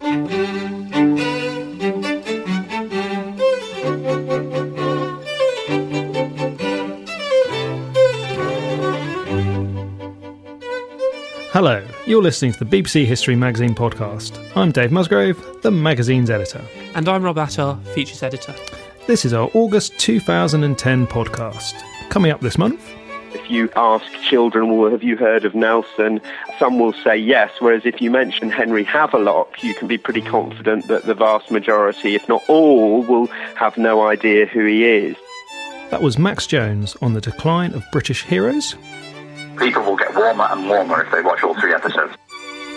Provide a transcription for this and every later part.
Hello, you're listening to the BBC History Magazine podcast. I'm Dave Musgrove, the magazine's editor. And I'm Rob Attar, features editor. This is our August 2010 podcast. Coming up this month, if you ask children, well, have you heard of Nelson? Some will say yes, whereas if you mention Henry Havelock, you can be pretty confident that the vast majority, if not all, will have no idea who he is. That was Max Jones on the decline of British heroes. People will get warmer and warmer if they watch all three episodes.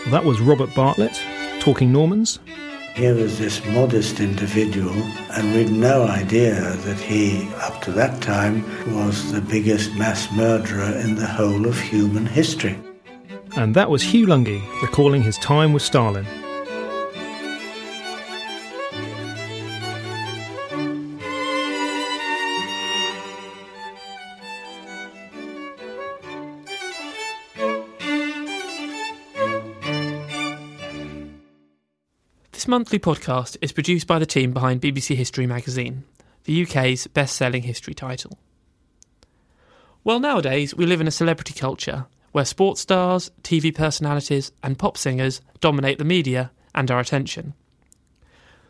That was Robert Bartlett talking Normans. Here was this modest individual, and we'd no idea that he, up to that time, was the biggest mass murderer in the whole of human history. And that was Hugh Lunghi recalling his time with Stalin. This monthly podcast is produced by the team behind BBC History magazine, the UK's best selling history title. Well, nowadays we live in a celebrity culture where sports stars, TV personalities, and pop singers dominate the media and our attention.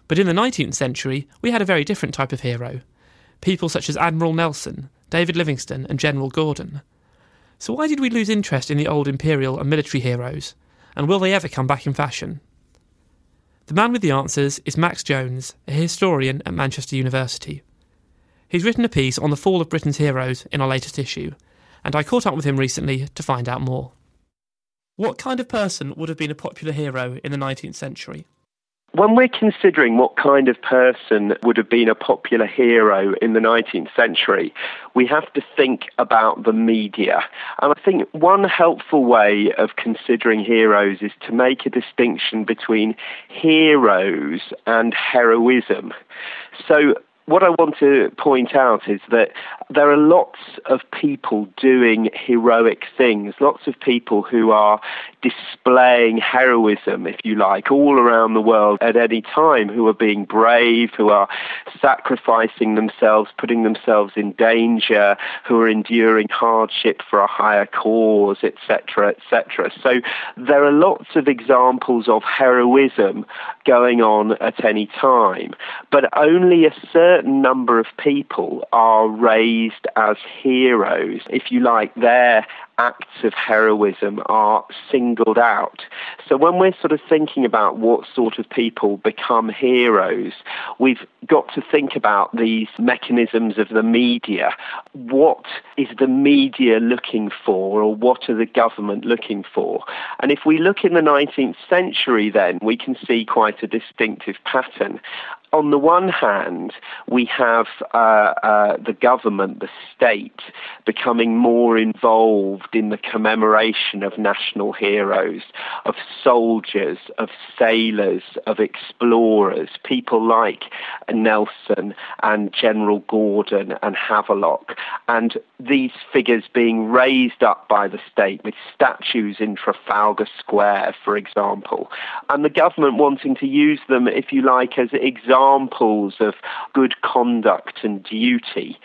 But in the 19th century, we had a very different type of hero people such as Admiral Nelson, David Livingstone, and General Gordon. So, why did we lose interest in the old imperial and military heroes? And will they ever come back in fashion? The man with the answers is Max Jones, a historian at Manchester University. He's written a piece on the fall of Britain's heroes in our latest issue, and I caught up with him recently to find out more. What kind of person would have been a popular hero in the 19th century? When we're considering what kind of person would have been a popular hero in the 19th century, we have to think about the media. And I think one helpful way of considering heroes is to make a distinction between heroes and heroism. So what I want to point out is that there are lots of people doing heroic things, lots of people who are displaying heroism, if you like, all around the world at any time, who are being brave, who are sacrificing themselves, putting themselves in danger, who are enduring hardship for a higher cause, etc., etc. So there are lots of examples of heroism going on at any time, but only a certain certain number of people are raised as heroes, if you like, their acts of heroism are singled out. So when we're sort of thinking about what sort of people become heroes, we've got to think about these mechanisms of the media. What is the media looking for, or what are the government looking for? And if we look in the 19th century, then we can see quite a distinctive pattern on the one hand, we have uh, uh, the government, the state, becoming more involved in the commemoration of national heroes, of soldiers, of sailors, of explorers, people like Nelson and General Gordon and Havelock, and these figures being raised up by the state with statues in Trafalgar Square, for example, and the government wanting to use them, if you like, as examples examples of good conduct and duty.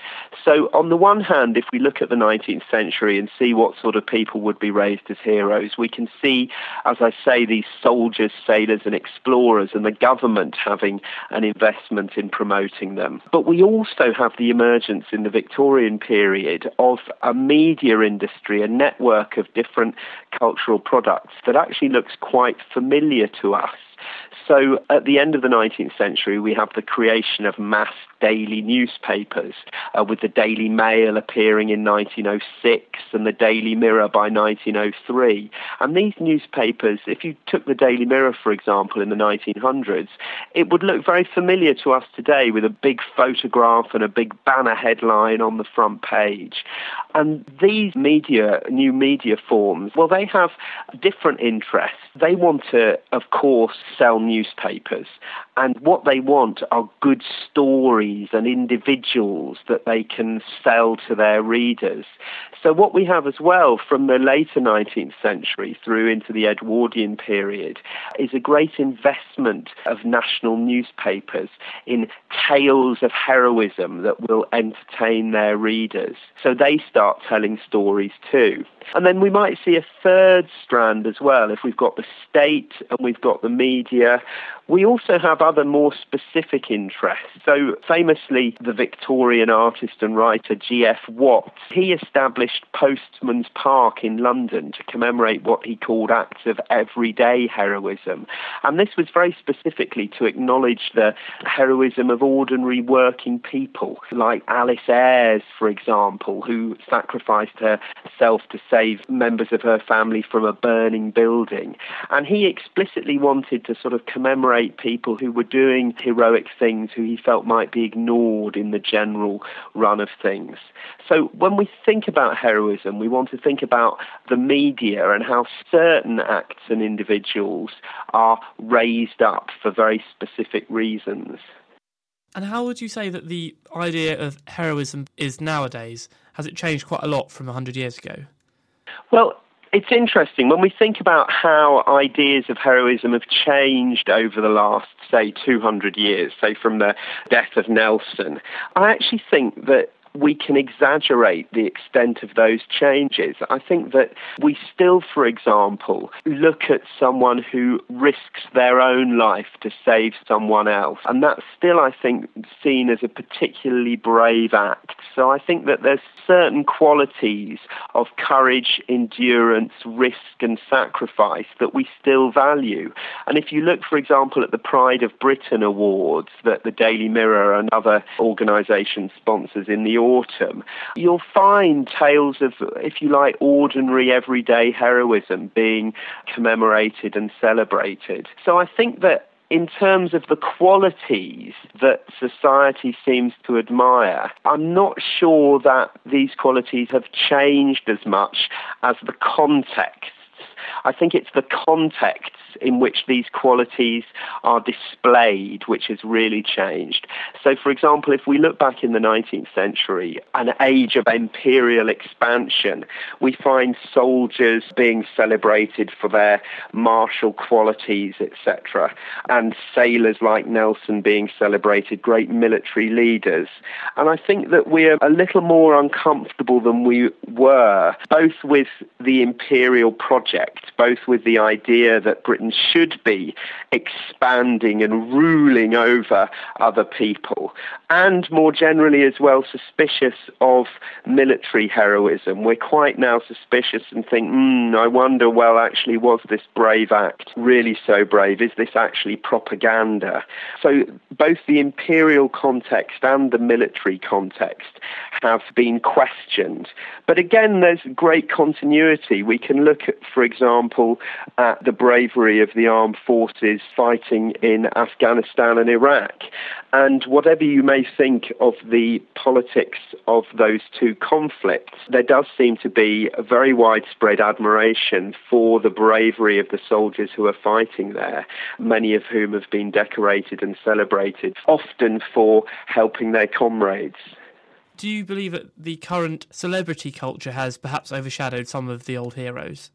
So, on the one hand, if we look at the 19th century and see what sort of people would be raised as heroes, we can see, as I say, these soldiers, sailors, and explorers, and the government having an investment in promoting them. But we also have the emergence in the Victorian period of a media industry, a network of different cultural products that actually looks quite familiar to us. So at the end of the 19th century, we have the creation of mass daily newspapers, uh, with the Daily Mail appearing in 1906 and the Daily Mirror by 1903. And these newspapers, if you took the Daily Mirror, for example, in the 1900s, it would look very familiar to us today with a big photograph and a big banner headline on the front page. And these media, new media forms, well, they have different interests. They want to, of course, sell newspapers. And what they want are good stories and individuals that they can sell to their readers. So, what we have as well from the later 19th century through into the Edwardian period is a great investment of national newspapers in tales of heroism that will entertain their readers. So, they start telling stories too. And then we might see a third strand as well. If we've got the state and we've got the media, we also have other more specific interests. So, famously, the Victorian artist and writer G.F. Watts, he established Postman's Park in London to commemorate what he called acts of everyday heroism. And this was very specifically to acknowledge the heroism of ordinary working people, like Alice Ayres, for example, who sacrificed herself to save members of her family from a burning building. And he explicitly wanted to sort of commemorate people who were doing heroic things who he felt might be ignored in the general run of things. So when we think about heroism, we want to think about the media and how certain acts and individuals are raised up for very specific reasons. And how would you say that the idea of heroism is nowadays? Has it changed quite a lot from 100 years ago? Well, it's interesting when we think about how ideas of heroism have changed over the last, say, 200 years, say from the death of Nelson. I actually think that we can exaggerate the extent of those changes. I think that we still, for example, look at someone who risks their own life to save someone else. And that's still, I think, seen as a particularly brave act. So I think that there's certain qualities of courage, endurance, risk, and sacrifice that we still value. And if you look, for example, at the Pride of Britain Awards that the Daily Mirror and other organisations sponsors in the autumn, you'll find tales of, if you like, ordinary everyday heroism being commemorated and celebrated. So I think that in terms of the qualities that society seems to admire, I'm not sure that these qualities have changed as much as the contexts. I think it's the contexts in which these qualities are displayed, which has really changed. So, for example, if we look back in the 19th century, an age of imperial expansion, we find soldiers being celebrated for their martial qualities, etc., and sailors like Nelson being celebrated, great military leaders. And I think that we're a little more uncomfortable than we were, both with the imperial project, both with the idea that Britain should be expanding and ruling over other people. And more generally, as well, suspicious of military heroism. We're quite now suspicious and think, hmm, I wonder, well, actually, was this brave act really so brave? Is this actually propaganda? So both the imperial context and the military context have been questioned. But again, there's great continuity. We can look at, for example, at the bravery of the armed forces fighting in Afghanistan and Iraq. And whatever you may think of the politics of those two conflicts, there does seem to be a very widespread admiration for the bravery of the soldiers who are fighting there, many of whom have been decorated and celebrated, often for helping their comrades. Do you believe that the current celebrity culture has perhaps overshadowed some of the old heroes?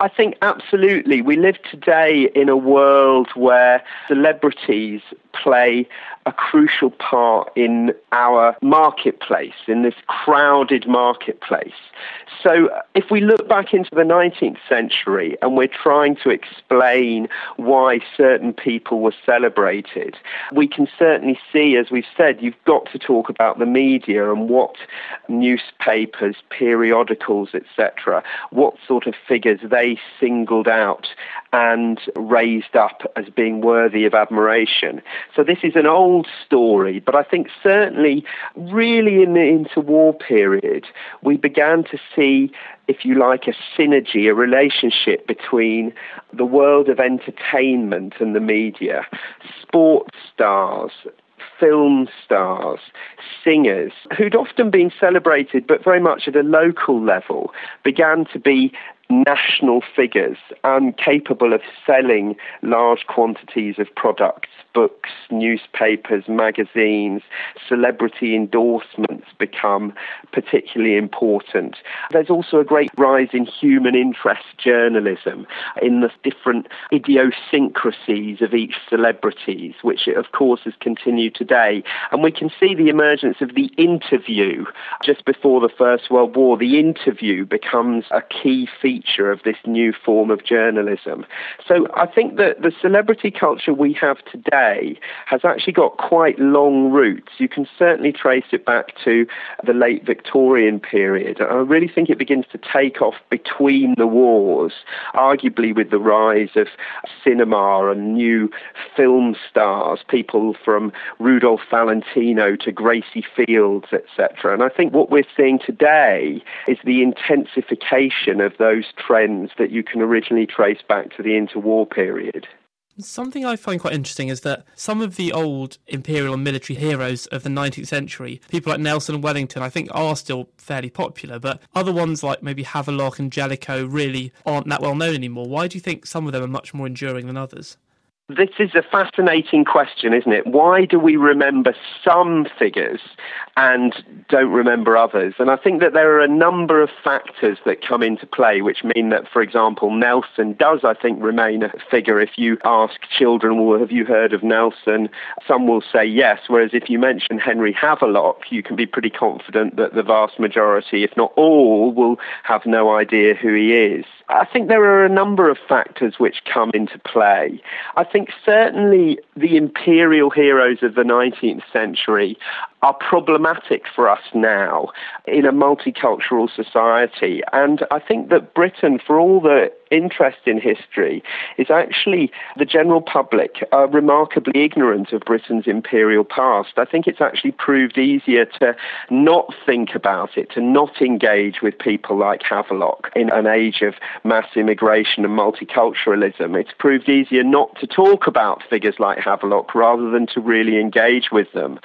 I think absolutely. We live today in a world where celebrities play a crucial part in our marketplace, in this crowded marketplace. So, if we look back into the 19th century and we're trying to explain why certain people were celebrated, we can certainly see, as we've said, you've got to talk about the media and what newspapers, periodicals, etc., what sort of figures they singled out and raised up as being worthy of admiration. So this is an old story, but I think certainly, really in the interwar period, we began to see if you like, a synergy, a relationship between the world of entertainment and the media, sports stars, film stars, singers, who'd often been celebrated but very much at a local level, began to be national figures and capable of selling large quantities of products, books, newspapers, magazines, celebrity endorsements become particularly important. There's also a great rise in human interest journalism in the different idiosyncrasies of each celebrities, which of course has continued today. And we can see the emergence of the interview just before the First World War. The interview becomes a key feature feature of this new form of journalism. So I think that the celebrity culture we have today has actually got quite long roots. You can certainly trace it back to the late Victorian period. I really think it begins to take off between the wars, arguably with the rise of cinema and new film stars, people from Rudolph Valentino to Gracie Fields, etc. And I think what we're seeing today is the intensification of those trends that you can originally trace back to the interwar period. Something I find quite interesting is that some of the old imperial and military heroes of the 19th century, people like Nelson and Wellington, I think are still fairly popular, but other ones like maybe Havelock and Jellicoe really aren't that well known anymore. Why do you think some of them are much more enduring than others? This is a fascinating question, isn't it? Why do we remember some figures and don't remember others? And I think that there are a number of factors that come into play, which mean that, for example, Nelson does, I think, remain a figure. If you ask children, well, have you heard of Nelson? Some will say yes, whereas if you mention Henry Havelock, you can be pretty confident that the vast majority, if not all, will have no idea who he is. I think there are a number of factors which come into play. I think certainly the imperial heroes of the 19th century are problematic for us now in a multicultural society. And I think that Britain, for all the interest in history, is actually the general public are remarkably ignorant of Britain's imperial past. I think it's actually proved easier to not think about it, to not engage with people like Havelock in an age of mass immigration and multiculturalism. It's proved easier not to talk about figures like Havelock rather than to really engage with them.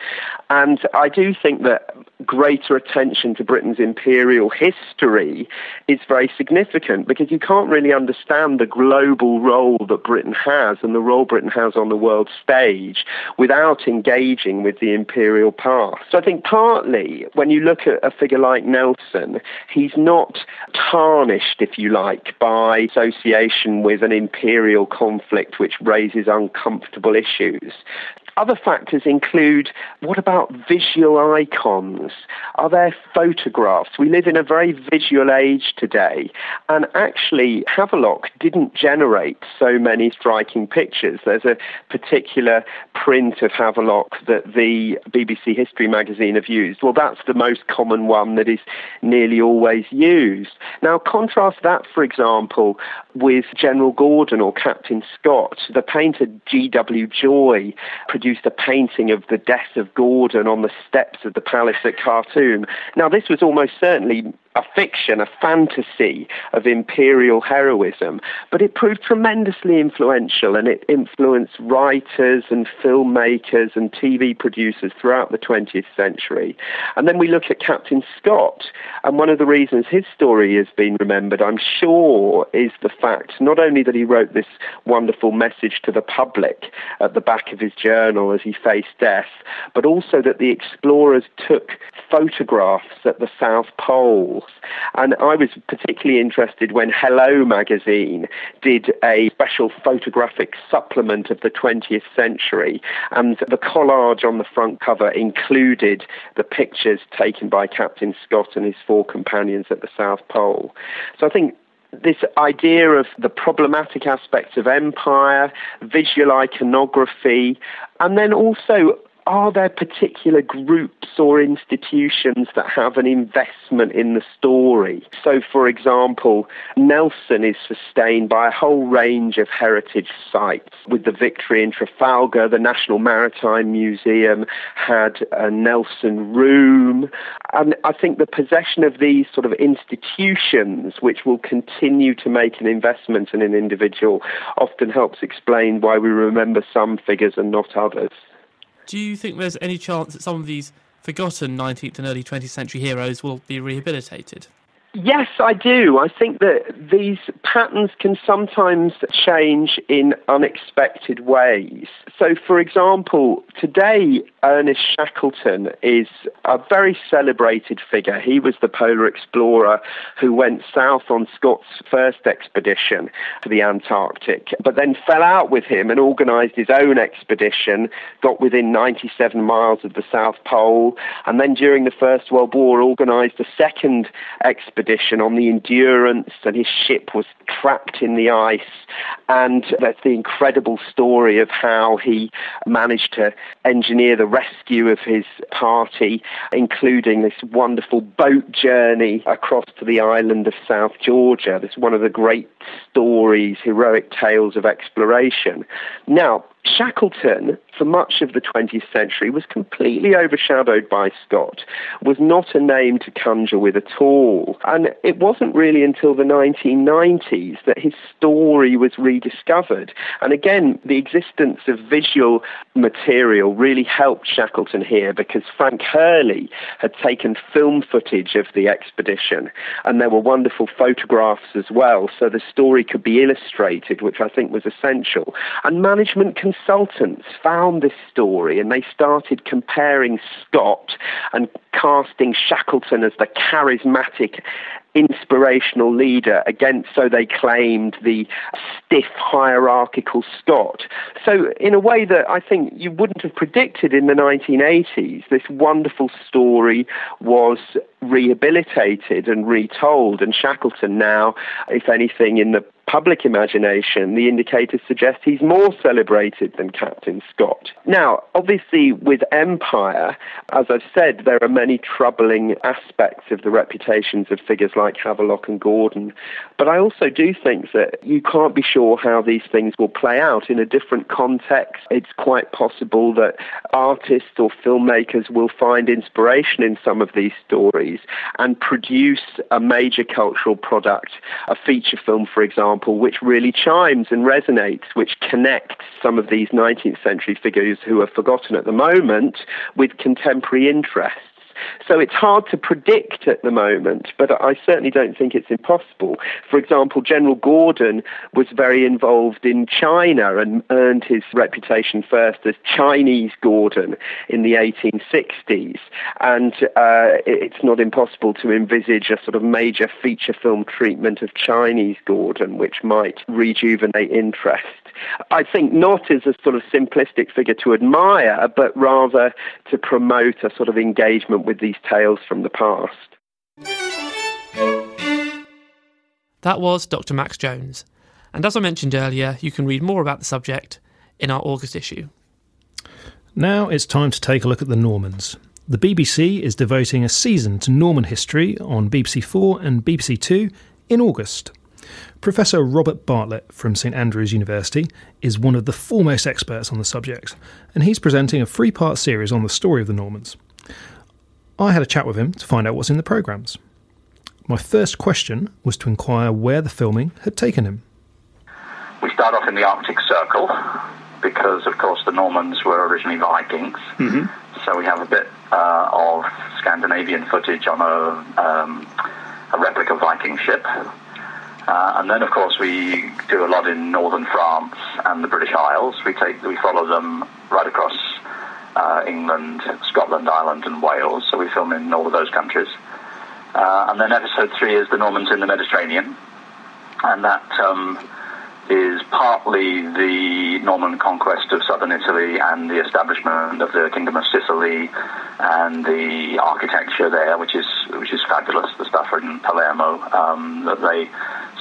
And I do think that greater attention to Britain's imperial history is very significant because you can't really understand the global role that Britain has and the role Britain has on the world stage without engaging with the imperial past. So I think partly when you look at a figure like Nelson, he's not tarnished, if you like, by association with an imperial conflict which raises uncomfortable issues Other factors include what about visual icons? Are there photographs? We live in a very visual age today, and actually, Havelock didn't generate so many striking pictures. There's a particular print of Havelock that the BBC History magazine have used. Well, that's the most common one that is nearly always used. Now, contrast that, for example, with General Gordon or Captain Scott. The painter G.W. Joy produced a painting of the death of Gordon on the steps of the palace at Khartoum. Now, this was almost certainly a fiction, a fantasy of imperial heroism, but it proved tremendously influential and it influenced writers and filmmakers and TV producers throughout the 20th century. And then we look at Captain Scott, and one of the reasons his story has been remembered, I'm sure, is the fact not only that he wrote this wonderful message to the public at the back of his journal as he faced death, but also that the explorers took photographs at the South Pole and I was particularly interested when Hello magazine did a special photographic supplement of the 20th century. And the collage on the front cover included the pictures taken by Captain Scott and his four companions at the South Pole. So I think this idea of the problematic aspects of empire, visual iconography, and then also are there particular groups or institutions that have an investment in the story? So, for example, Nelson is sustained by a whole range of heritage sites. With the victory in Trafalgar, the National Maritime Museum had a Nelson Room. And I think the possession of these sort of institutions, which will continue to make an investment in an individual, often helps explain why we remember some figures and not others. Do you think there's any chance that some of these forgotten 19th and early 20th century heroes will be rehabilitated? Yes, I do. I think that these patterns can sometimes change in unexpected ways. So, for example, today Ernest Shackleton is a very celebrated figure. He was the polar explorer who went south on Scott's first expedition to the Antarctic, but then fell out with him and organized his own expedition, got within 97 miles of the South Pole, and then during the First World War organized a second expedition expedition on the Endurance, and his ship was trapped in the ice. And that's the incredible story of how he managed to engineer the rescue of his party, including this wonderful boat journey across to the island of South Georgia. This is one of the great stories, heroic tales of exploration. Now, Shackleton, for much of the 20th century, was completely overshadowed by Scott, was not a name to conjure with at all. And it wasn't really until the 1990s that his story was rediscovered. And again, the existence of visual material really helped Shackleton here because Frank Hurley had taken film footage of the expedition, and there were wonderful photographs as well, so the story could be illustrated, which I think was essential. And management can consultants found this story and they started comparing Scott and casting Shackleton as the charismatic inspirational leader against, so they claimed, the stiff hierarchical Scott. So, in a way that I think you wouldn't have predicted in the 1980s, this wonderful story was rehabilitated and retold. And Shackleton now, if anything, in the public imagination, the indicators suggest he's more celebrated than Captain Scott. Now, obviously, with Empire, as I've said, there are many troubling aspects of the reputations of figures like Havelock and Gordon. But I also do think that you can't be sure how these things will play out in a different context. It's quite possible that artists or filmmakers will find inspiration in some of these stories and produce a major cultural product, a feature film, for example, which really chimes and resonates, which connects some of these 19th century figures who are forgotten at the moment with contemporary interests. So it's hard to predict at the moment, but I certainly don't think it's impossible. For example, General Gordon was very involved in China and earned his reputation first as Chinese Gordon in the 1860s. And uh, it's not impossible to envisage a sort of major feature film treatment of Chinese Gordon, which might rejuvenate interest. I think not as a sort of simplistic figure to admire, but rather to promote a sort of engagement with these tales from the past. That was Dr. Max Jones. And as I mentioned earlier, you can read more about the subject in our August issue. Now it's time to take a look at the Normans. The BBC is devoting a season to Norman history on BBC 4 and BBC 2 in August. Professor Robert Bartlett from St Andrews University is one of the foremost experts on the subject, and he's presenting a three part series on the story of the Normans. I had a chat with him to find out what's in the programmes. My first question was to inquire where the filming had taken him. We start off in the Arctic Circle because, of course, the Normans were originally Vikings. Mm-hmm. So we have a bit uh, of Scandinavian footage on a, um, a replica Viking ship. Uh, and then, of course, we do a lot in northern France and the British Isles. We take, we follow them right across uh, England, Scotland, Ireland, and Wales. So we film in all of those countries. Uh, and then episode three is the Normans in the Mediterranean, and that um, is partly the Norman conquest of southern Italy and the establishment of the Kingdom of Sicily and the architecture there, which is which is fabulous. The stuff in Palermo um, that they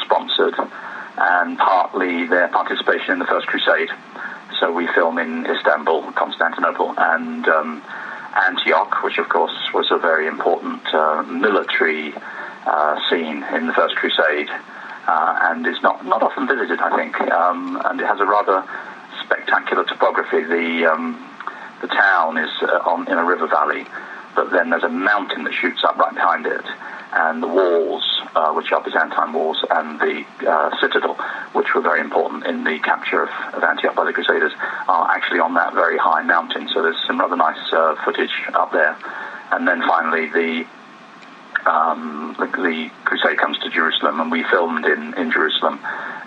sponsored, and partly their participation in the First Crusade. So we film in Istanbul, Constantinople, and um, Antioch, which of course was a very important uh, military uh, scene in the First Crusade, uh, and is not not often visited, I think. Um, and it has a rather spectacular topography. The um, the town is uh, on in a river valley, but then there's a mountain that shoots up right behind it, and the walls, uh, which are Byzantine walls, and the uh, citadel, which were very important in the capture of, of, Antioch by the Crusaders, are actually on that very high mountain. So there's some rather nice uh, footage up there. And then finally, the, um, the, the crusade comes to Jerusalem, and we filmed in, in Jerusalem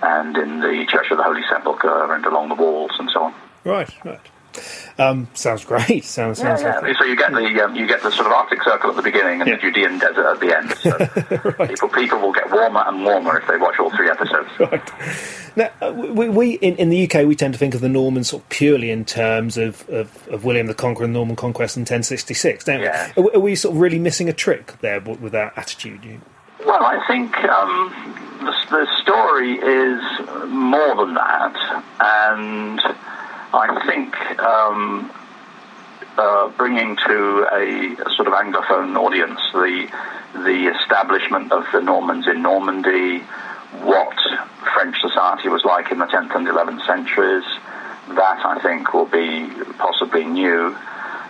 and in the Church of the Holy Sepulchre and along the walls and so on. Right, right. Um, sounds great. Sounds, sounds yeah, yeah. So you get the um, you get the sort of Arctic Circle at the beginning and yeah. the Judean desert at the end. So right. people people will get warmer and warmer if they watch all three episodes. Right. Now, uh, we, we in, in the UK we tend to think of the Normans sort of purely in terms of, of, of William the Conqueror and Norman conquest in 1066, don't yeah. we? Are, are, we sort of really missing a trick there with that attitude? Well, I think um, the, the story is more than that, and I think um, uh, bringing to a, a, sort of anglophone audience the the establishment of the Normans in Normandy, what French society was like in the 10th and 11th centuries, that I think will be possibly new.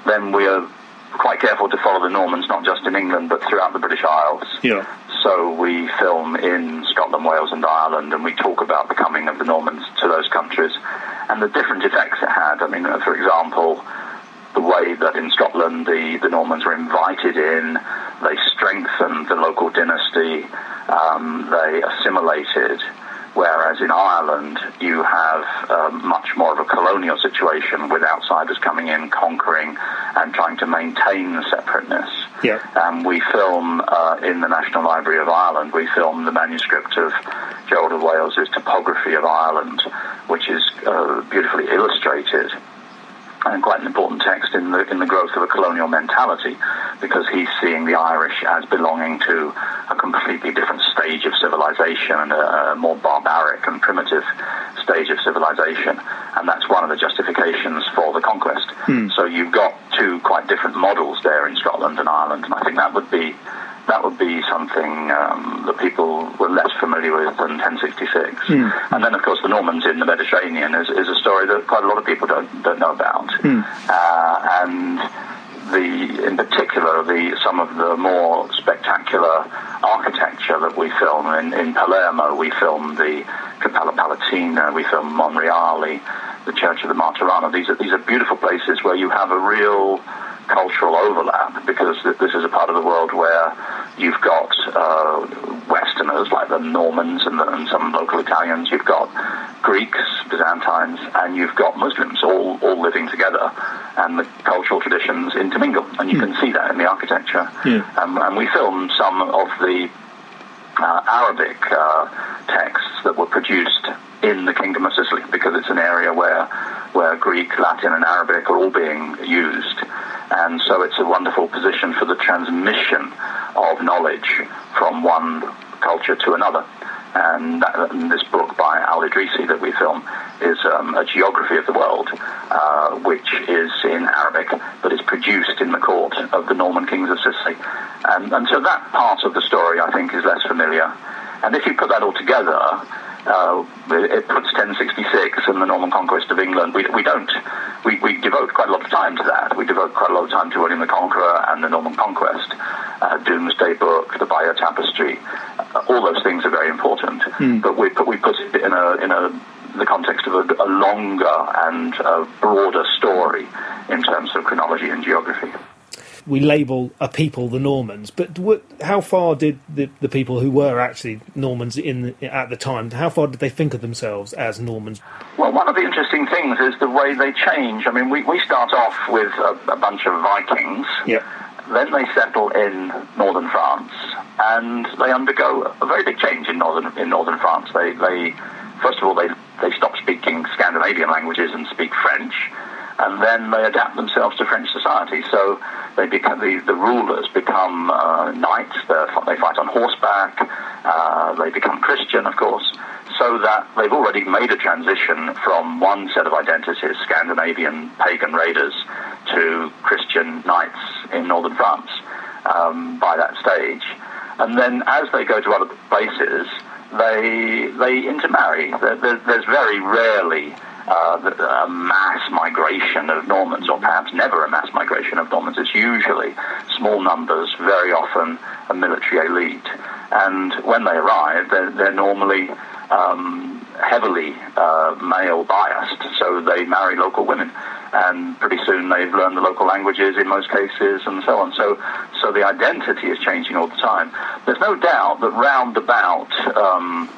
Then we are quite careful to follow the Normans not just in England but throughout the British Isles. Yeah. So we film in Scotland, Wales, and Ireland, and we talk about the coming of the Normans to those countries and the different effects it had. I mean, uh, for example, the way that in Scotland the, the Normans were invited in, they strengthened the local dynasty, um, they assimilated. Whereas in Ireland, you have um, much more of a colonial situation with outsiders coming in, conquering, and trying to maintain the separateness. Yeah. Um, we film uh, in the National Library of Ireland, we film the manuscript of Gerald of Wales's Topography of Ireland, which is uh, beautifully illustrated and quite an important text in the in the growth of a colonial mentality, because he's seeing the Irish as belonging to a completely different stage of civilization and a, a more barbaric and primitive stage of civilization, and that's one of the justifications for the conquest. Hmm. So you've got two quite different models there in Scotland and Ireland, and I think that would be that would be something um, that people were less familiar with than 1066. Mm. And then, of course, the Normans in the Mediterranean is, is, a story that quite a lot of people don't don't know about. Mm. Uh, and the, in particular, the some of the more spectacular architecture that we film in, in Palermo. We filmed the Cappella Palatina. We filmed Monreale, the Church of the Martorana. These are these are beautiful places where you have a real cultural overlap because this is a part of the world where you've got uh, Westerners like the Normans and, the, and, some local Italians, you've got Greeks, Byzantines, and you've got Muslims all, all living together, and the cultural traditions intermingle, and you mm. can see that in the architecture. Yeah. Um, and we filmed some of the uh, Arabic uh, texts that were produced in the Kingdom of Sicily because it's an area where where Greek, Latin, and Arabic are all being used, and so it's a wonderful position for the transmission of knowledge from one culture to another. And, that, and this book by Al Idrisi that we film is um, a geography of the world, uh, which is in Arabic, but is produced in the court of the Norman kings of Sicily. And, and so that part of the story, I think, is less familiar. And if you put that all together, uh, it puts 1066 and the Norman conquest of England. We, we don't. We, we devote quite a lot of time to that. We devote quite a lot of time to William the Conqueror and the Norman conquest, uh, Domesday Book, the Bayeux Tapestry. Uh, all those things are very important. Mm. But we put, we put it in a in a the context of a, a longer and a broader story in terms of chronology and geography we label a people the Normans, but what, how far did the, the people who were actually Normans in at the time? How far did they think of themselves as Normans? Well, one of the interesting things is the way they change. I mean, we, we start off with a, a bunch of Vikings. Yeah. Then they settle in northern France, and they undergo a very big change in northern in northern France. They they first of all they they stop speaking Scandinavian languages and speak French and then they adapt themselves to French society. So they become the, the rulers become uh, knights. They fight on horseback. Uh, they become Christian, of course. So that they've already made a transition from one set of identities, Scandinavian pagan raiders, to Christian knights in northern France um, by that stage. And then as they go to other places, they they intermarry. There, there, there's very rarely uh, a mass migration of Normans, or perhaps never a mass migration of Normans. It's usually small numbers, very often a military elite. And when they arrive, they're, they're normally um, heavily uh, male biased, so they marry local women. And pretty soon they've learned the local languages in most cases, and so on. So, so the identity is changing all the time. There's no doubt that round about um,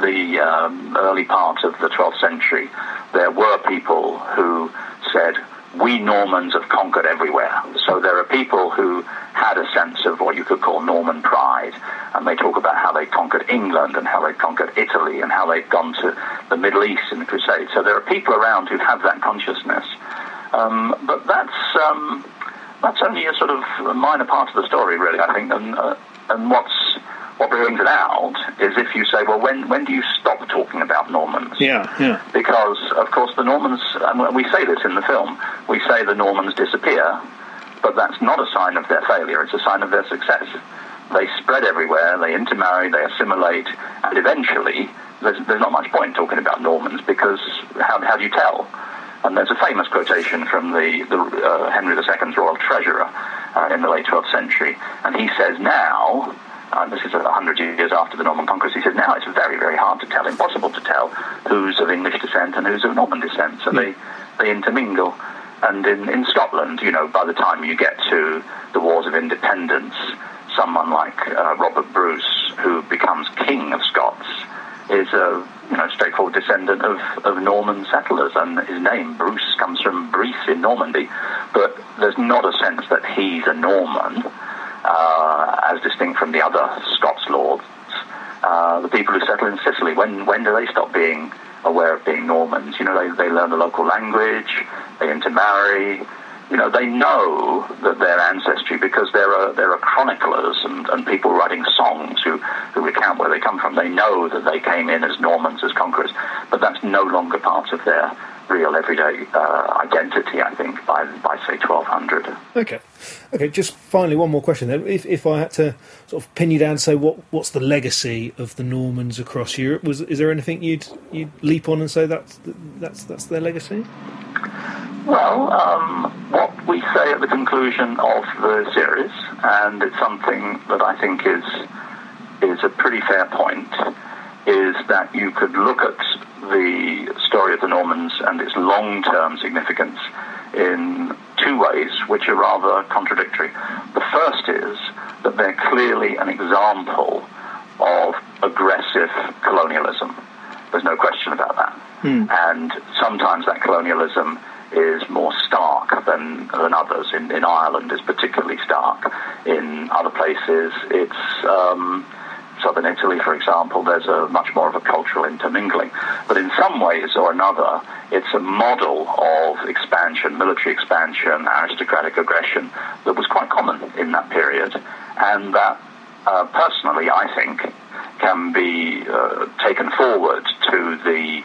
the um, early part of the 12th century, there were people who said, we Normans have conquered everywhere. So there are people who had a sense of what you could call Norman pride, and they talk about how they conquered England and how they conquered Italy and how they've gone to the Middle East in the Crusade. So there are people around who have that consciousness. Um, but that's um, that's only a sort of minor part of the story, really. I think, and, uh, and what's what brings it out is if you say, well, when, when do you stop talking about Normans? Yeah, yeah. Because, of course, the Normans, and we say this in the film, we say the Normans disappear, but that's not a sign of their failure, it's a sign of their success. They spread everywhere, they intermarry, they assimilate, and eventually, there's, there's not much point talking about Normans because how, how do you tell? And there's a famous quotation from the, the uh, Henry II's royal treasurer uh, in the late 12th century, and he says, now uh, this is a hundred years after the Norman conquest. He said now it's very, very hard to tell, impossible to tell who's of English descent and who's of Norman descent. So they, they intermingle. And in, in Scotland, you know, by the time you get to the Wars of Independence, someone like uh, Robert Bruce, who becomes King of Scots, is a you know straightforward descendant of, of Norman settlers, and his name Bruce comes from Brice in Normandy. But there's not a sense that he's a Norman uh, as distinct from the other Scots lords. Uh, the people who settle in Sicily, when when do they stop being aware of being Normans? You know, they, they learn the local language, they intermarry, you know, they know that their ancestry because there are there are chroniclers and, and people writing songs who, who recount where they come from. They know that they came in as Normans, as conquerors, but that's no longer part of their real everyday uh, identity. I think by by say 1200. Okay, okay. Just finally, one more question. Then, if if I had to sort of pin you down, say what what's the legacy of the Normans across Europe? Was is there anything you'd you'd leap on and say that's that's that's their legacy? Well, um, what we say at the conclusion of the series, and it's something that I think is is a pretty fair point, is that you could look at the story of the Normans and its long-term significance in two ways which are rather contradictory. The first is that they're clearly an example of aggressive colonialism. There's no question about that. Mm. And sometimes that colonialism is more stark than, than others. In, in Ireland, is particularly stark. In other places, it's um, southern Italy, for example. There's a much more of a cultural intermingling. But in some ways or another, it's a model of expansion, military expansion, aristocratic aggression that was quite common in that period, and that uh, personally, I think, can be uh, taken forward to the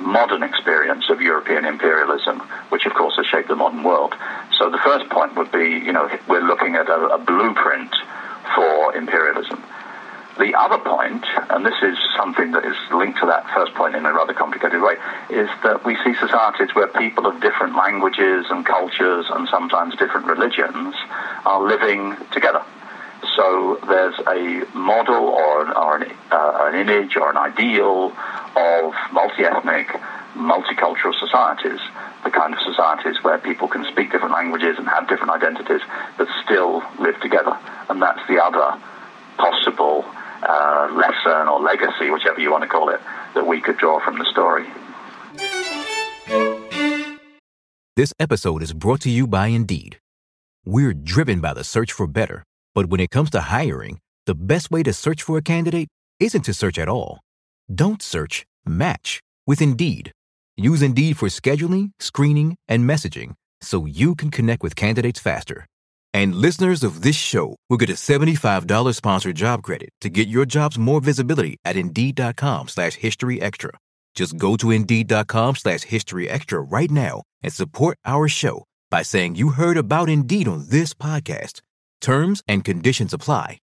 modern experience of European imperialism, which of course has shaped the modern world. So the first point would be, you know, we're looking at a, a blueprint for imperialism. The other point, and this is something that is linked to that first point in a rather complicated way, is that we see societies where people of different languages and cultures and sometimes different religions are living together. So there's a model or, or an, uh, an image or an ideal of multi-ethnic, multicultural societies, the kind of societies where people can speak different languages and have different identities but still live together. And that's the other possible uh, lesson or legacy, whichever you want to call it, that we could draw from the story. This episode is brought to you by Indeed. We're driven by the search for better, but when it comes to hiring, the best way to search for a candidate isn't to search at all. Don't search, match with Indeed. Use Indeed for scheduling, screening, and messaging so you can connect with candidates faster. And listeners of this show will get a $75 sponsored job credit to get your jobs more visibility at Indeed.com slash History Extra. Just go to Indeed.com slash History Extra right now and support our show by saying you heard about Indeed on this podcast. Terms and conditions apply.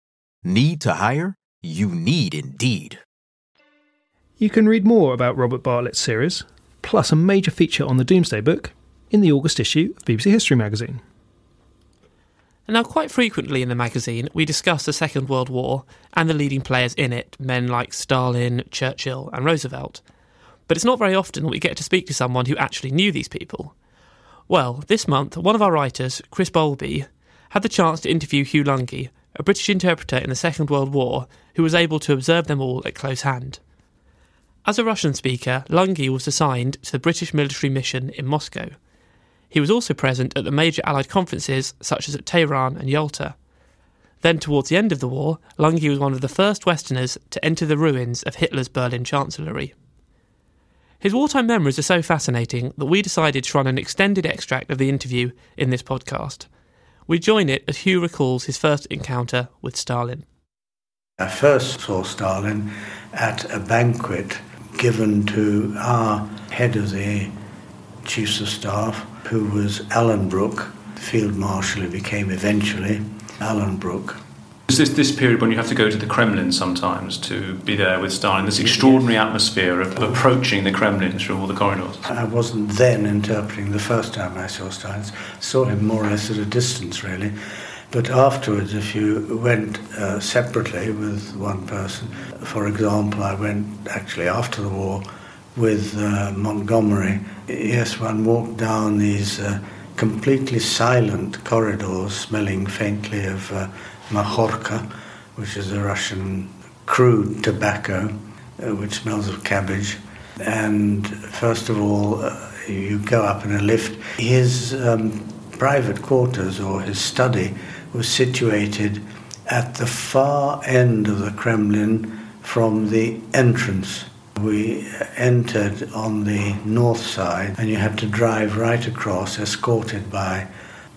Need to hire? You need Indeed. You can read more about Robert Bartlett's series, plus a major feature on the Domesday Book, in the August issue of BBC History magazine. Now, quite frequently in the magazine, we discuss the Second World War and the leading players in it, men like Stalin, Churchill, and Roosevelt. But it's not very often that we get to speak to someone who actually knew these people. Well, this month, one of our writers, Chris Bowlby, had the chance to interview Hugh Lunghi, a British interpreter in the Second World War who was able to observe them all at close hand. As a Russian speaker, Lunghi was assigned to the British military mission in Moscow. He was also present at the major Allied conferences such as at Tehran and Yalta. Then, towards the end of the war, Lunghi was one of the first Westerners to enter the ruins of Hitler's Berlin Chancellery. His wartime memories are so fascinating that we decided to run an extended extract of the interview in this podcast. We join it as Hugh recalls his first encounter with Stalin. I first saw Stalin at a banquet given to our head of the Chiefs of Staff, who was Alan Brooke, Field Marshal who became eventually Alanbrooke. Is this this period when you have to go to the Kremlin sometimes to be there with Stalin? This extraordinary atmosphere of, of approaching the Kremlin through all the corridors. I wasn't then interpreting the first time I saw Stalin. Saw him more or less at a distance, really. But afterwards, if you went uh, separately with one person, for example, I went actually after the war with uh, Montgomery. Yes, one walked down these uh, completely silent corridors, smelling faintly of uh, makhorka, which is a Russian crude tobacco, uh, which smells of cabbage. And first of all, uh, you go up in a lift. His um, private quarters or his study was situated at the far end of the Kremlin from the entrance we entered on the north side, and you had to drive right across, escorted by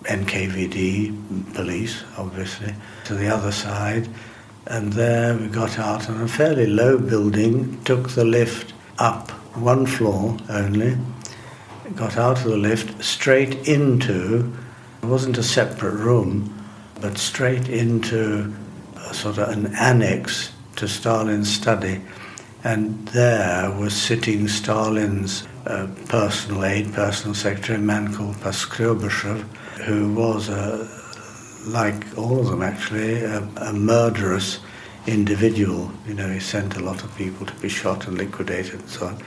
NKVD police, obviously, to the other side. And there we got out on a fairly low building, took the lift up one floor only, got out of the lift straight into, it wasn't a separate room, but straight into sort of an annex to Stalin's study and there was sitting Stalin's uh, personal aide, personal secretary, a man called Poskrebyshev, who was, a, like all of them actually, a, a murderous individual. You know, he sent a lot of people to be shot and liquidated and so on.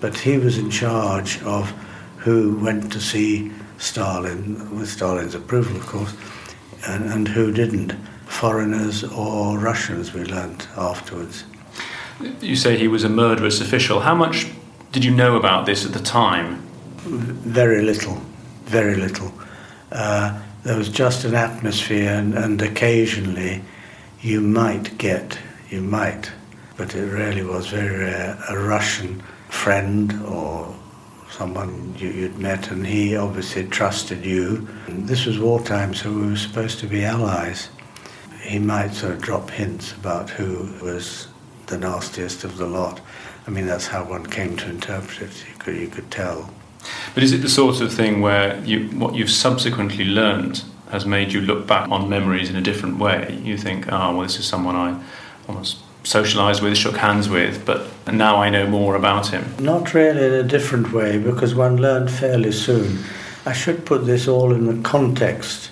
But he was in charge of who went to see Stalin, with Stalin's approval, of course, and, and who didn't. Foreigners or Russians, we learnt afterwards. You say he was a murderous official. How much did you know about this at the time? Very little, very little. Uh, there was just an atmosphere, and, and occasionally you might get, you might, but it really was very rare, a Russian friend or someone you, would met, and he obviously trusted you. And this was wartime, so we were supposed to be allies. He might sort of drop hints about who was the nastiest of the lot. I mean, that's how one came to interpret it. You could, you could tell. But is it the sort of thing where you, what you've subsequently learned has made you look back on memories in a different way? You think, oh, well, this is someone I almost socialised with, shook hands with, but now I know more about him. Not really in a different way, because one learned fairly soon. I should put this all in the context,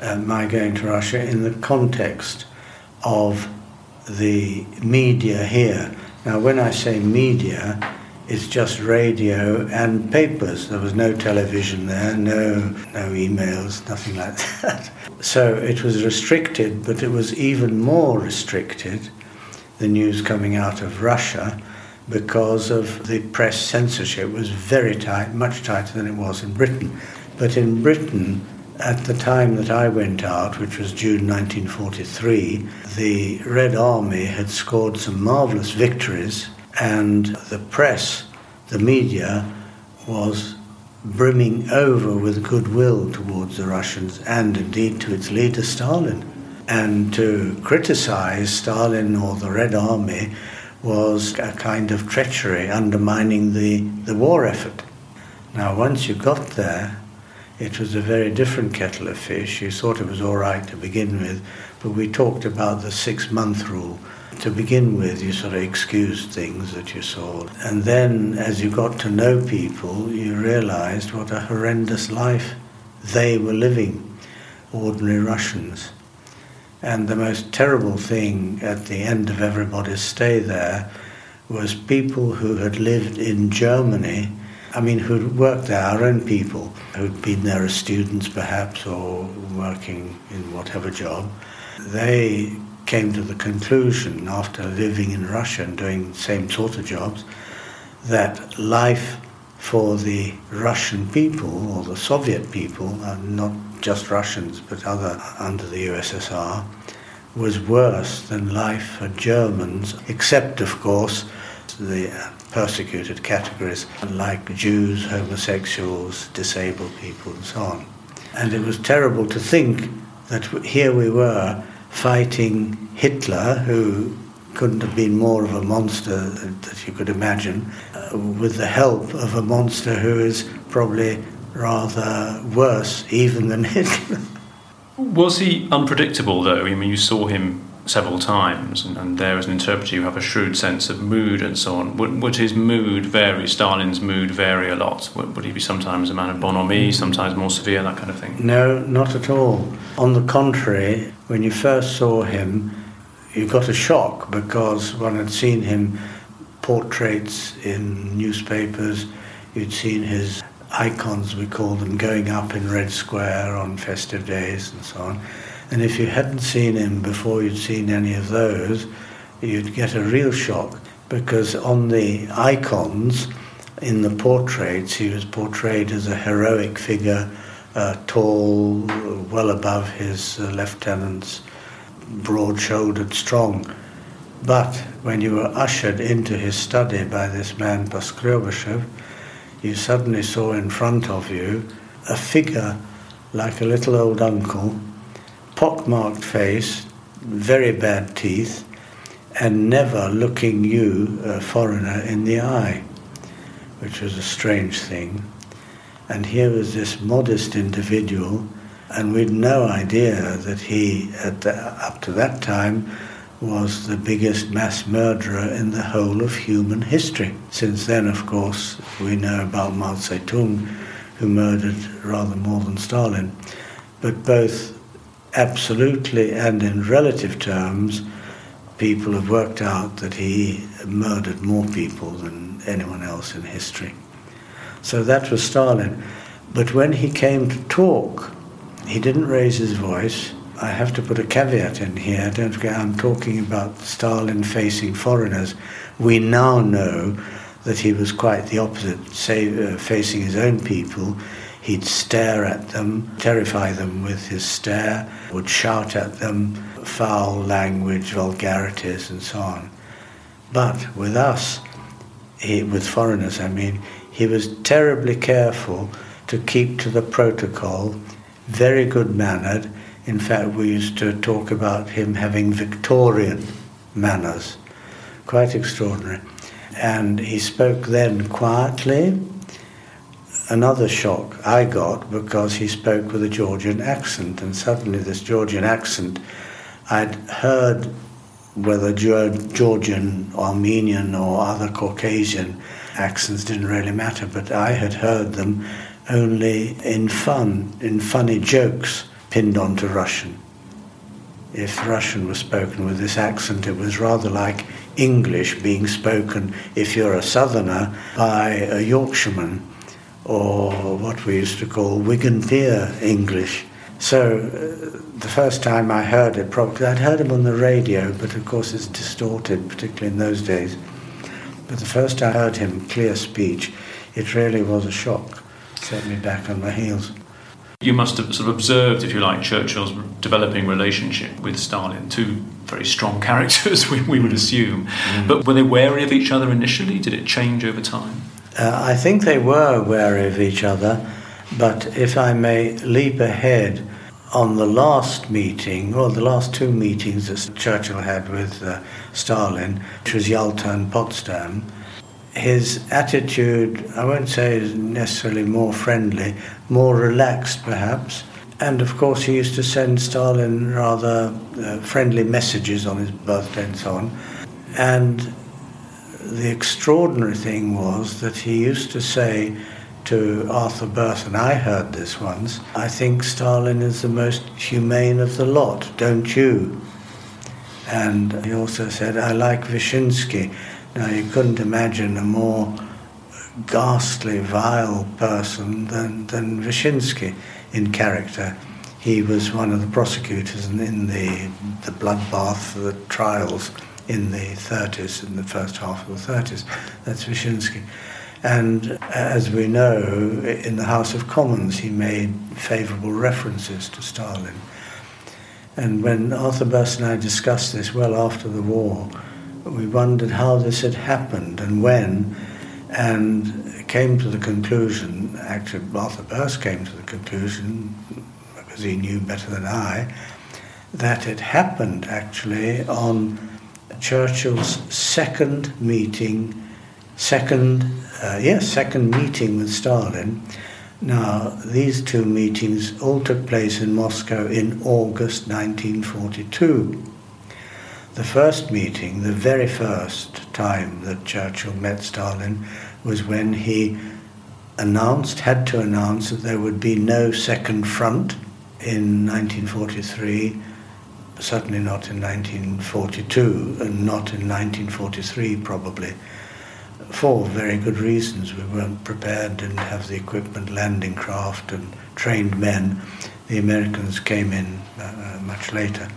uh, my going to Russia, in the context of the media here. Now, when I say media, it's just radio and papers. There was no television there, no, no emails, nothing like that. So it was restricted, but it was even more restricted, the news coming out of Russia, because of the press censorship it was very tight, much tighter than it was in Britain. But in Britain, at the time that I went out, which was June 1943, the Red Army had scored some marvellous victories, and the press, the media, was brimming over with goodwill towards the Russians and indeed to its leader Stalin. And to criticize Stalin or the Red Army was a kind of treachery, undermining the, the war effort. Now, once you got there, it was a very different kettle of fish. You thought it was all right to begin with, but we talked about the six month rule. To begin with, you sort of excused things that you saw. And then, as you got to know people, you realized what a horrendous life they were living, ordinary Russians. And the most terrible thing at the end of everybody's stay there was people who had lived in Germany I mean, who'd worked there, our own people, who'd been there as students perhaps or working in whatever job, they came to the conclusion after living in Russia and doing the same sort of jobs that life for the Russian people or the Soviet people, uh, not just Russians but other under the USSR, was worse than life for Germans, except of course the persecuted categories like Jews, homosexuals, disabled people, and so on. And it was terrible to think that here we were fighting Hitler, who couldn't have been more of a monster that you could imagine, uh, with the help of a monster who is probably rather worse even than Hitler. Was he unpredictable, though? I mean, you saw him several times, and, and, there as an interpreter you have a shrewd sense of mood and so on. Would, would his mood vary, Stalin's mood vary a lot? Would, would, he be sometimes a man of bonhomie, mm. sometimes more severe, that kind of thing? No, not at all. On the contrary, when you first saw him, you got a shock because one had seen him portraits in newspapers, you'd seen his icons, we call them, going up in Red Square on festive days and so on and if you hadn't seen him before you'd seen any of those, you'd get a real shock because on the icons, in the portraits, he was portrayed as a heroic figure, uh, tall, well above his uh, lieutenants, broad shouldered, strong. But when you were ushered into his study by this man, Poskrebyshev, you suddenly saw in front of you a figure like a little old uncle pockmarked face, very bad teeth, and never looking you, a foreigner, in the eye, which was a strange thing. And here was this modest individual, and we'd no idea that he, the, up to that time, was the biggest mass murderer in the whole of human history. Since then, of course, we know about Mao Zedong, who murdered rather more than Stalin. But both absolutely and in relative terms, people have worked out that he murdered more people than anyone else in history. So that was Stalin. But when he came to talk, he didn't raise his voice. I have to put a caveat in here. Don't forget, I'm talking about Stalin facing foreigners. We now know that he was quite the opposite, say, uh, facing his own people. He'd stare at them, terrify them with his stare, would shout at them foul language, vulgarities, and so on. But with us, he, with foreigners, I mean, he was terribly careful to keep to the protocol, very good mannered. In fact, we used to talk about him having Victorian manners, quite extraordinary. And he spoke then quietly. Another shock I got because he spoke with a Georgian accent, and suddenly this Georgian accent, I'd heard whether Georgian, Armenian, or other Caucasian accents didn't really matter, but I had heard them only in fun, in funny jokes pinned onto Russian. If Russian was spoken with this accent, it was rather like English being spoken, if you're a southerner, by a Yorkshireman, or what we used to call Wigan Pier English. So uh, the first time I heard it, probably I'd heard him on the radio, but of course it's distorted, particularly in those days. But the first I heard him clear speech, it really was a shock, set me back on my heels. You must have sort of observed, if you like, Churchill's developing relationship with Stalin, two very strong characters, we, we would assume. Mm. But were they wary of each other initially? Did it change over time? Uh, I think they were wary of each other. But if I may leap ahead, on the last meeting, or the last two meetings that Churchill had with uh, Stalin, which was Yalta and Potsdam, his attitude, I won't say is necessarily more friendly, more relaxed perhaps. And of course, he used to send Stalin rather uh, friendly messages on his birthday and so on. And the extraordinary thing was that he used to say, to Arthur Burton. I heard this once. I think Stalin is the most humane of the lot, don't you? And he also said, I like Vyshinsky. Now, you couldn't imagine a more ghastly, vile person than, than Vyshinsky in character. He was one of the prosecutors in, the, the bloodbath, the trials in the 30s, in the first half of the 30s. That's Vyshinsky. And uh, as we know, in the House of Commons, he made favourable references to Stalin. And when Arthur Birse and I discussed this well after the war, we wondered how this had happened and when, and came to the conclusion, actually, Arthur Birse came to the conclusion, because he knew better than I, that it happened actually on Churchill's second meeting, second uh, yes, second meeting with Stalin. Now, these two meetings all took place in Moscow in August 1942. The first meeting, the very first time that Churchill met Stalin, was when he announced, had to announce, that there would be no second front in 1943, certainly not in 1942, and not in 1943 probably for very good reasons. We weren't prepared, didn't have the equipment, landing craft, and trained men. The Americans came in uh, uh, much later.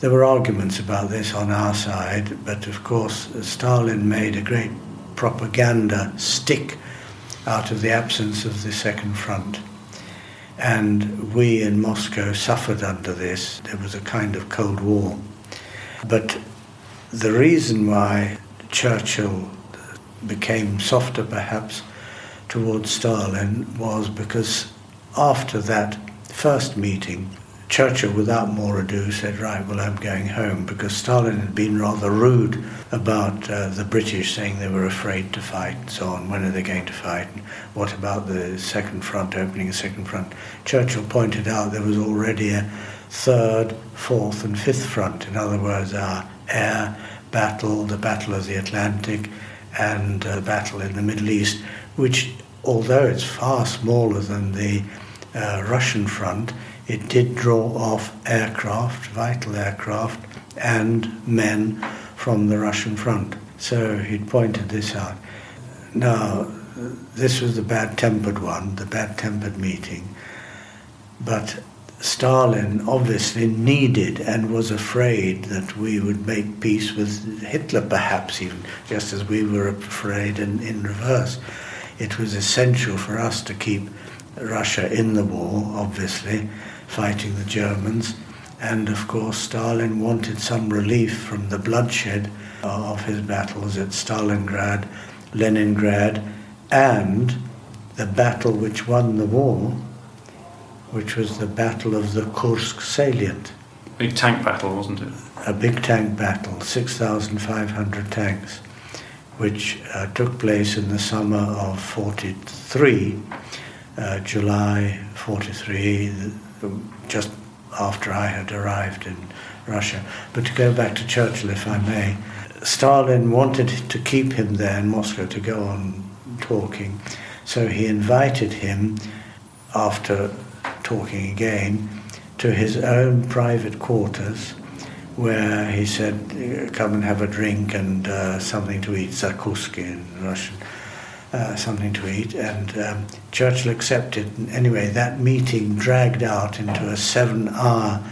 There were arguments about this on our side, but of course, Stalin made a great propaganda stick out of the absence of the Second Front. And we in Moscow suffered under this. There was a kind of Cold War. But the reason why Churchill became softer perhaps towards Stalin was because after that first meeting, Churchill, without more ado, said, Right, well, I'm going home because Stalin had been rather rude about uh, the British, saying they were afraid to fight and so on. When are they going to fight? And what about the second front, opening a second front? Churchill pointed out there was already a third, fourth, and fifth front. In other words, our air battle, the Battle of the Atlantic, and a battle in the Middle East, which, although it's far smaller than the uh, Russian front, it did draw off aircraft, vital aircraft, and men from the Russian front. So he'd pointed this out. Now, this was the bad tempered one, the bad tempered meeting. But Stalin obviously needed and was afraid that we would make peace with Hitler, perhaps even, just as we were afraid in, in reverse. It was essential for us to keep Russia in the war, obviously, fighting the Germans. And of course, Stalin wanted some relief from the bloodshed of his battles at Stalingrad, Leningrad, and the battle which won the war, which was the Battle of the Kursk salient. Big tank battle, wasn't it? A big tank battle, 6,500 tanks, which uh, took place in the summer of 43, uh, July 43, just after I had arrived in Russia. But to go back to Churchill, if I may, Stalin wanted to keep him there in Moscow to go on talking, so he invited him after talking again to his own private quarters where he said, Come and have a drink and uh, something to eat, zakuski in Russian, uh, something to eat. And um, Churchill accepted. Anyway, that meeting dragged out into a seven hour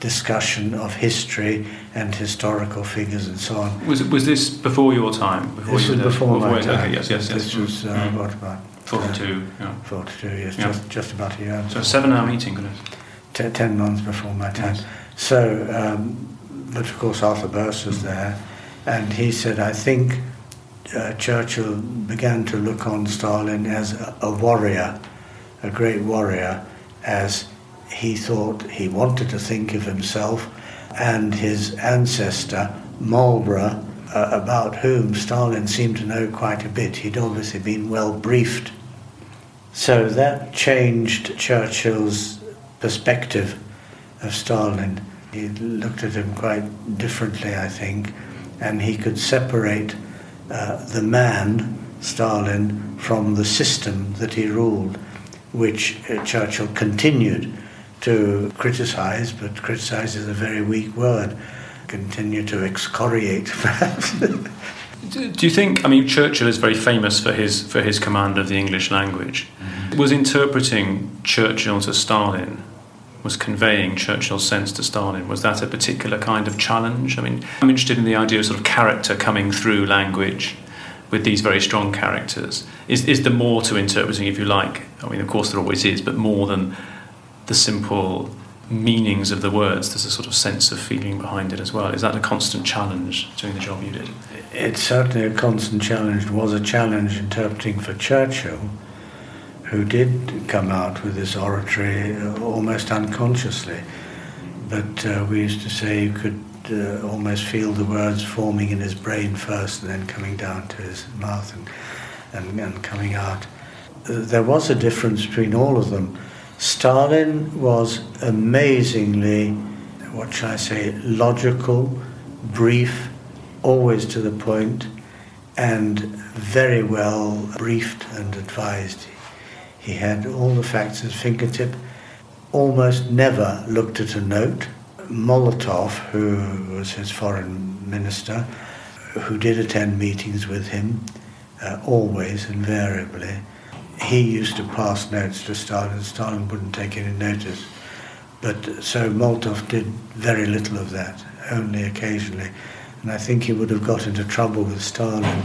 discussion of history and historical figures and so on. Was, was this before your time? Before this was before my time. Okay, yes, yes, yes. This was, uh, mm. what about? 42, yeah. 42 years, yeah. just, just about a year. So a seven-hour meeting, good Ten, ten months before my time. Yes. So, um, but of course Arthur Birse was there, and he said, I think uh, Churchill began to look on Stalin as a, a warrior, a great warrior, as he thought he wanted to think of himself and his ancestor, Marlborough, uh, about whom Stalin seemed to know quite a bit. He'd obviously been well briefed. So that changed Churchill's perspective of Stalin. He looked at him quite differently, I think, and he could separate uh, the man, Stalin, from the system that he ruled, which uh, Churchill continued to criticize, but criticize is a very weak word. Continue to excoriate, perhaps. Do you think? I mean, Churchill is very famous for his for his command of the English language. Mm-hmm. Was interpreting Churchill to Stalin, was conveying Churchill's sense to Stalin. Was that a particular kind of challenge? I mean, I'm interested in the idea of sort of character coming through language with these very strong characters. Is is there more to interpreting, if you like? I mean, of course, there always is, but more than the simple meanings of the words. There's a sort of sense of feeling behind it as well. Is that a constant challenge doing the job you did? It's certainly a constant challenge. It was a challenge interpreting for Churchill, who did come out with this oratory almost unconsciously. But uh, we used to say you could uh, almost feel the words forming in his brain first and then coming down to his mouth and, and, and coming out. There was a difference between all of them Stalin was amazingly, what shall I say, logical, brief, always to the point, and very well briefed and advised. He had all the facts at his fingertip, almost never looked at a note. Molotov, who was his foreign minister, who did attend meetings with him, uh, always, invariably, he used to pass notes to Stalin. Stalin wouldn't take any notice. But so Molotov did very little of that, only occasionally. And I think he would have got into trouble with Stalin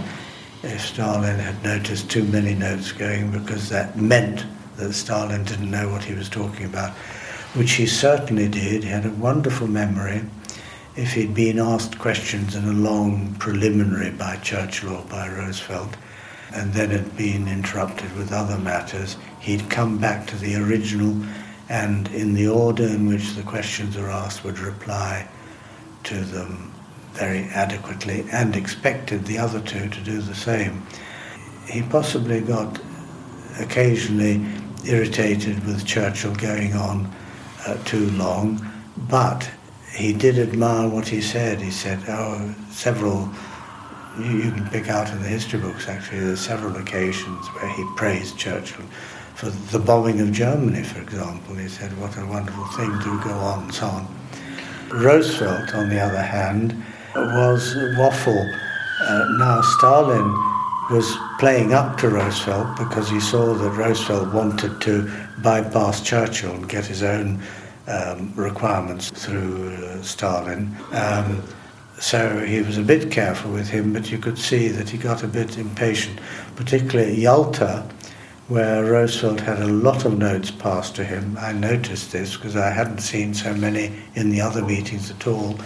if Stalin had noticed too many notes going, because that meant that Stalin didn't know what he was talking about, which he certainly did. He had a wonderful memory. If he'd been asked questions in a long preliminary by Churchill or by Roosevelt, and then had been interrupted with other matters, he'd come back to the original and in the order in which the questions are asked would reply to them very adequately and expected the other two to do the same. He possibly got occasionally irritated with Churchill going on uh, too long, but he did admire what he said. He said, oh, several you, you can pick out in the history books actually there's several occasions where he praised Churchill for the bombing of Germany, for example. He said, what a wonderful thing to go on, and so on. Roosevelt, on the other hand, was waffle. Uh, now, Stalin was playing up to Roosevelt because he saw that Roosevelt wanted to bypass Churchill and get his own um, requirements through uh, Stalin. Um, so he was a bit careful with him, but you could see that he got a bit impatient, particularly at Yalta, where Roosevelt had a lot of notes passed to him. I noticed this because I hadn't seen so many in the other meetings at all,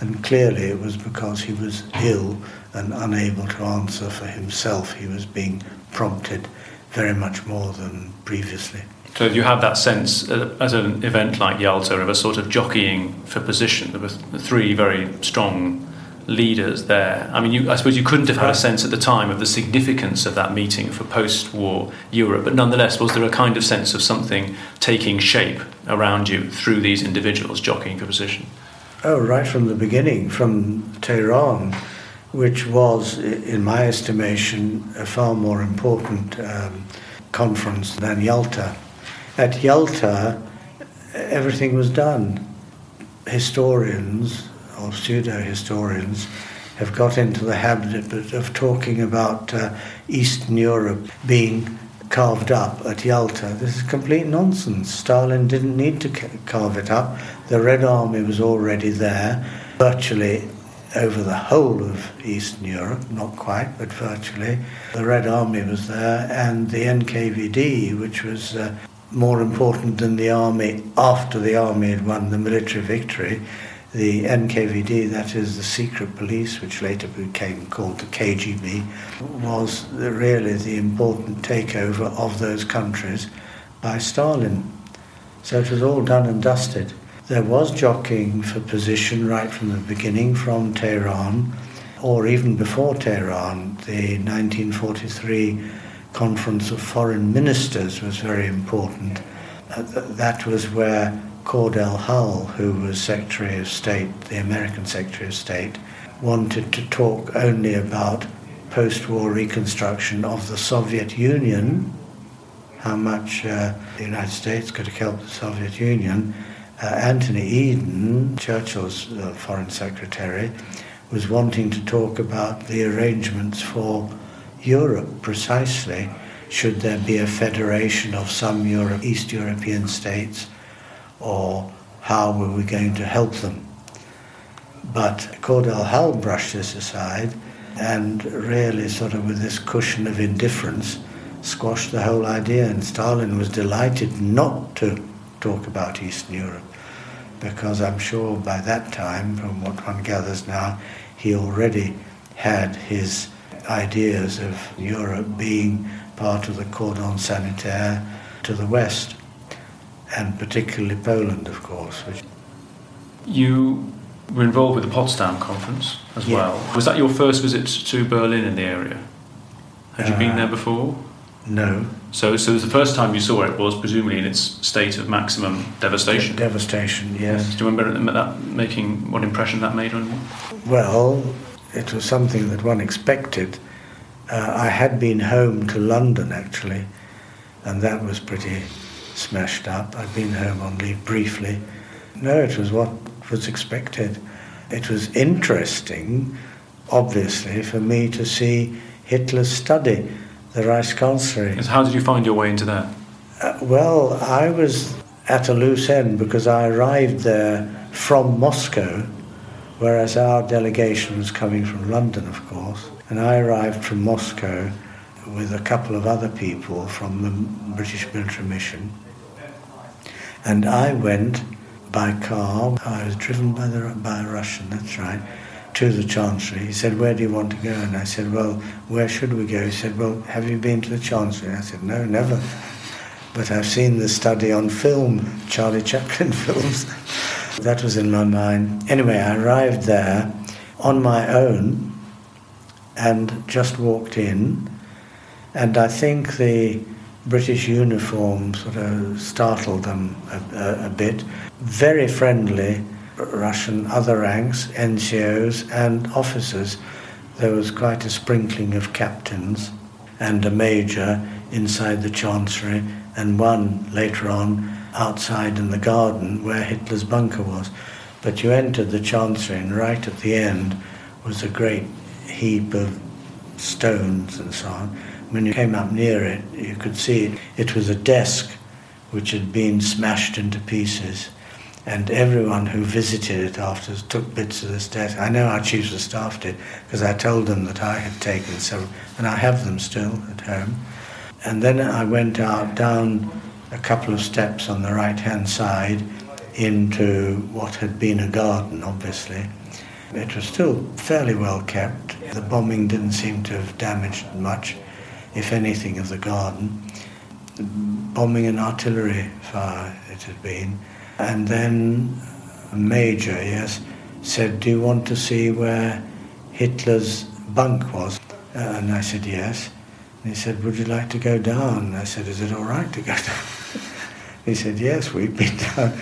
and clearly it was because he was ill and unable to answer for himself. He was being prompted very much more than previously. So do you have that sense uh, at an event like Yalta of a sort of jockeying for position. There were three very strong leaders there. I mean, you, I suppose you couldn't have had a sense at the time of the significance of that meeting for post-war Europe, but nonetheless, was there a kind of sense of something taking shape around you through these individuals jockeying for position? Oh, right from the beginning, from Tehran, which was, in my estimation, a far more important um, conference than Yalta. At Yalta, everything was done. Historians or pseudo historians have got into the habit of talking about uh, Eastern Europe being carved up at Yalta. This is complete nonsense. Stalin didn't need to carve it up. The Red Army was already there, virtually over the whole of Eastern Europe, not quite, but virtually. The Red Army was there, and the NKVD, which was uh, more important than the army after the army had won the military victory, the NKVD, that is the secret police, which later became called the KGB, was really the important takeover of those countries by Stalin. So it was all done and dusted. There was jockeying for position right from the beginning, from Tehran, or even before Tehran. The 1943 Conference of Foreign Ministers was very important. Uh, that was where Cordell Hull, who was Secretary of State, the American Secretary of State, wanted to talk only about post war reconstruction of the Soviet Union, how much uh, the United States could help the Soviet Union. Uh, Anthony Eden, Churchill's uh, foreign secretary, was wanting to talk about the arrangements for Europe precisely. Should there be a federation of some Europe, East European states? Or how were we going to help them. But Cordell Hull brushed this aside and really sort of with this cushion of indifference squashed the whole idea and Stalin was delighted not to talk about Eastern Europe because I'm sure by that time, from what one gathers now, he already had his ideas of Europe being part of the cordon sanitaire to the west and particularly Poland, of course. Which you were involved with the Potsdam conference as yeah. well. Was that your first visit to Berlin in the area? Had you uh, been there before? No. So, so it was the first time you saw it was presumably in its state of maximum devastation. De- devastation, yes. Do you remember that making what impression that made on you? Well, it was something that one expected. Uh, I had been home to London actually, and that was pretty smashed up. I'd been home on leave briefly. No, it was what was expected. It was interesting, obviously, for me to see Hitler study the Reichskanzlei. How did you find your way into that? Uh, well, I was at a loose end because I arrived there from Moscow, whereas our delegation was coming from London, of course. And I arrived from Moscow with a couple of other people from the British military mission. And I went by car, I was driven by, the, by a Russian, that's right, to the Chancellery. He said, Where do you want to go? And I said, Well, where should we go? He said, Well, have you been to the Chancellery? I said, No, never. But I've seen the study on film, Charlie Chaplin films. that was in my mind. Anyway, I arrived there on my own and just walked in. And I think the British uniform sort of startled them a, a, a bit. Very friendly Russian other ranks, NCOs and officers. There was quite a sprinkling of captains and a major inside the chancery and one later on outside in the garden where Hitler's bunker was. But you entered the chancery and right at the end was a great heap of stones and so on When you came up near it, you could see it. Was a desk which had been smashed into pieces. And everyone who visited it afterwards took bits of this desk. I know our chiefs of staff did, because I told them that I had taken some, and I have them still at home. And then I went out down a couple of steps on the right hand side into what had been a garden, obviously. It was still fairly well kept. The bombing didn't seem to have damaged much, if anything, of the garden. Bombing and artillery fire it had been. And then a major, yes, said, Do you want to see where Hitler's bunk was? Uh, and I said, Yes. And he said, Would you like to go down? I said, Is it all right to go down? he said, Yes, we've been down.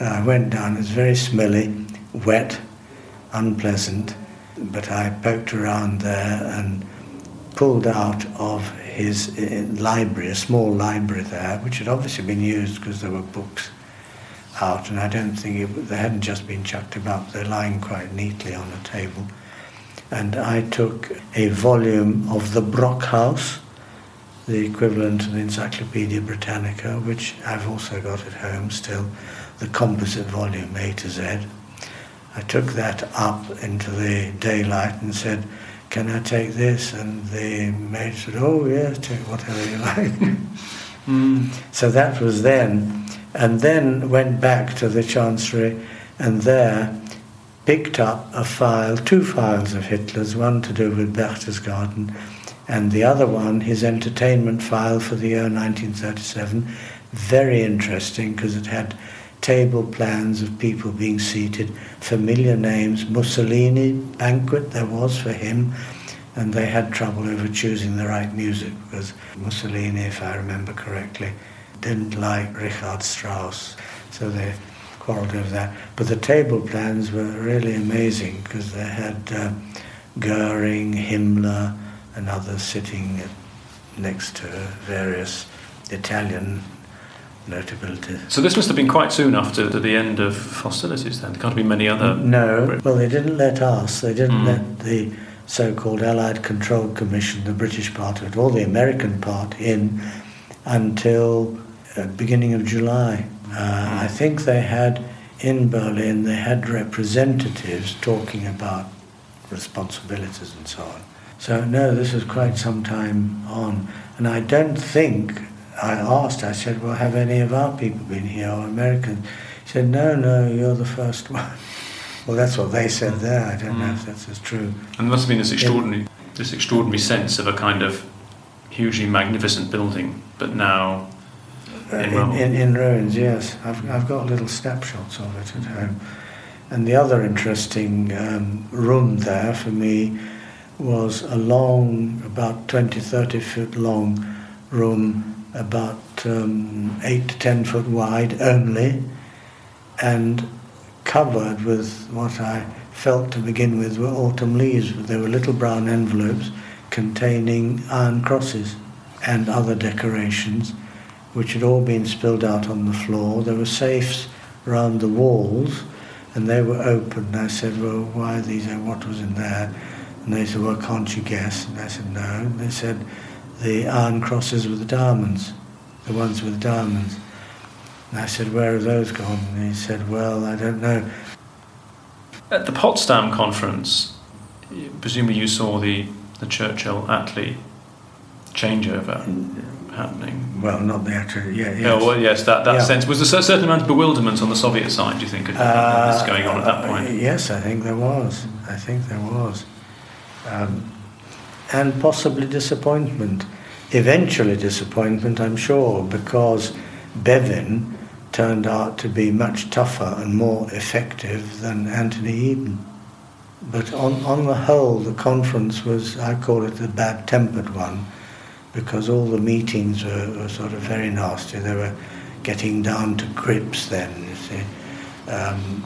Uh, I went down. It was very smelly, wet, unpleasant, but I poked around there and pulled out of his uh, library, a small library there, which had obviously been used because there were books out, and I don't think it, they hadn't just been chucked about, they're lying quite neatly on a table. And I took a volume of the Brockhaus, the equivalent of the Encyclopedia Britannica, which I've also got at home still, the composite volume A to Z. I took that up into the daylight and said, Can I take this? And the maid said, Oh, yes, take whatever you like. mm. So that was then. And then went back to the Chancery and there picked up a file, two files of Hitler's, one to do with Berchtesgaden and the other one, his entertainment file for the year 1937. Very interesting because it had table plans of people being seated, familiar names. Mussolini banquet there was for him, and they had trouble over choosing the right music because Mussolini, if I remember correctly, didn't like Richard Strauss, so they quarreled over that. But the table plans were really amazing because they had uh, Goering, Himmler, and others sitting next to various Italian notabilities. So this must have been quite soon after the end of hostilities then? There can't have been many other... No, well they didn't let us, they didn't mm. let the so-called Allied Control Commission, the British part of it, or the American part in until uh, beginning of July. Uh, mm. I think they had, in Berlin, they had representatives talking about responsibilities and so on. So, no, this was quite some time on. And I don't think, I asked, I said, well, have any of our people been here or Americans? He said, no, no, you're the first one. well, that's what they said there. I don't mm. know if that's as true. And there must have been this extraordinary, this extraordinary sense of a kind of hugely magnificent building, but now uh, in, in, in, in, ruins, yes. I've, I've got little snapshots of it at home. And the other interesting um, room there for me was a long, about 20, 30 foot long room, about um, 8 to 10 foot wide only, and covered with what I felt to begin with were autumn leaves. There were little brown envelopes containing iron crosses and other decorations, which had all been spilled out on the floor. There were safes round the walls, and they were open. I said, well, why are these? And what was in there? And they said, well, can't you guess? And I said, no. And they said, the iron crosses with the diamonds, the ones with the diamonds. And I said, where are those gone? And he said, well, I don't know. At the Potsdam conference, presumably you saw the, the Churchill-Attlee changeover happening. Well, not the actual, yeah, yes. Yeah, well, yes, that, that yeah. sense. Was there a certain amount of bewilderment on the Soviet side, do you think, uh, this going on at that point? Yes, I think there was. I think there was um, and possibly disappointment. Eventually, disappointment, I'm sure, because Bevin turned out to be much tougher and more effective than Anthony Eden. But on, on the whole, the conference was, I call it the bad tempered one, because all the meetings were, were, sort of very nasty. They were getting down to grips then, you see. Um,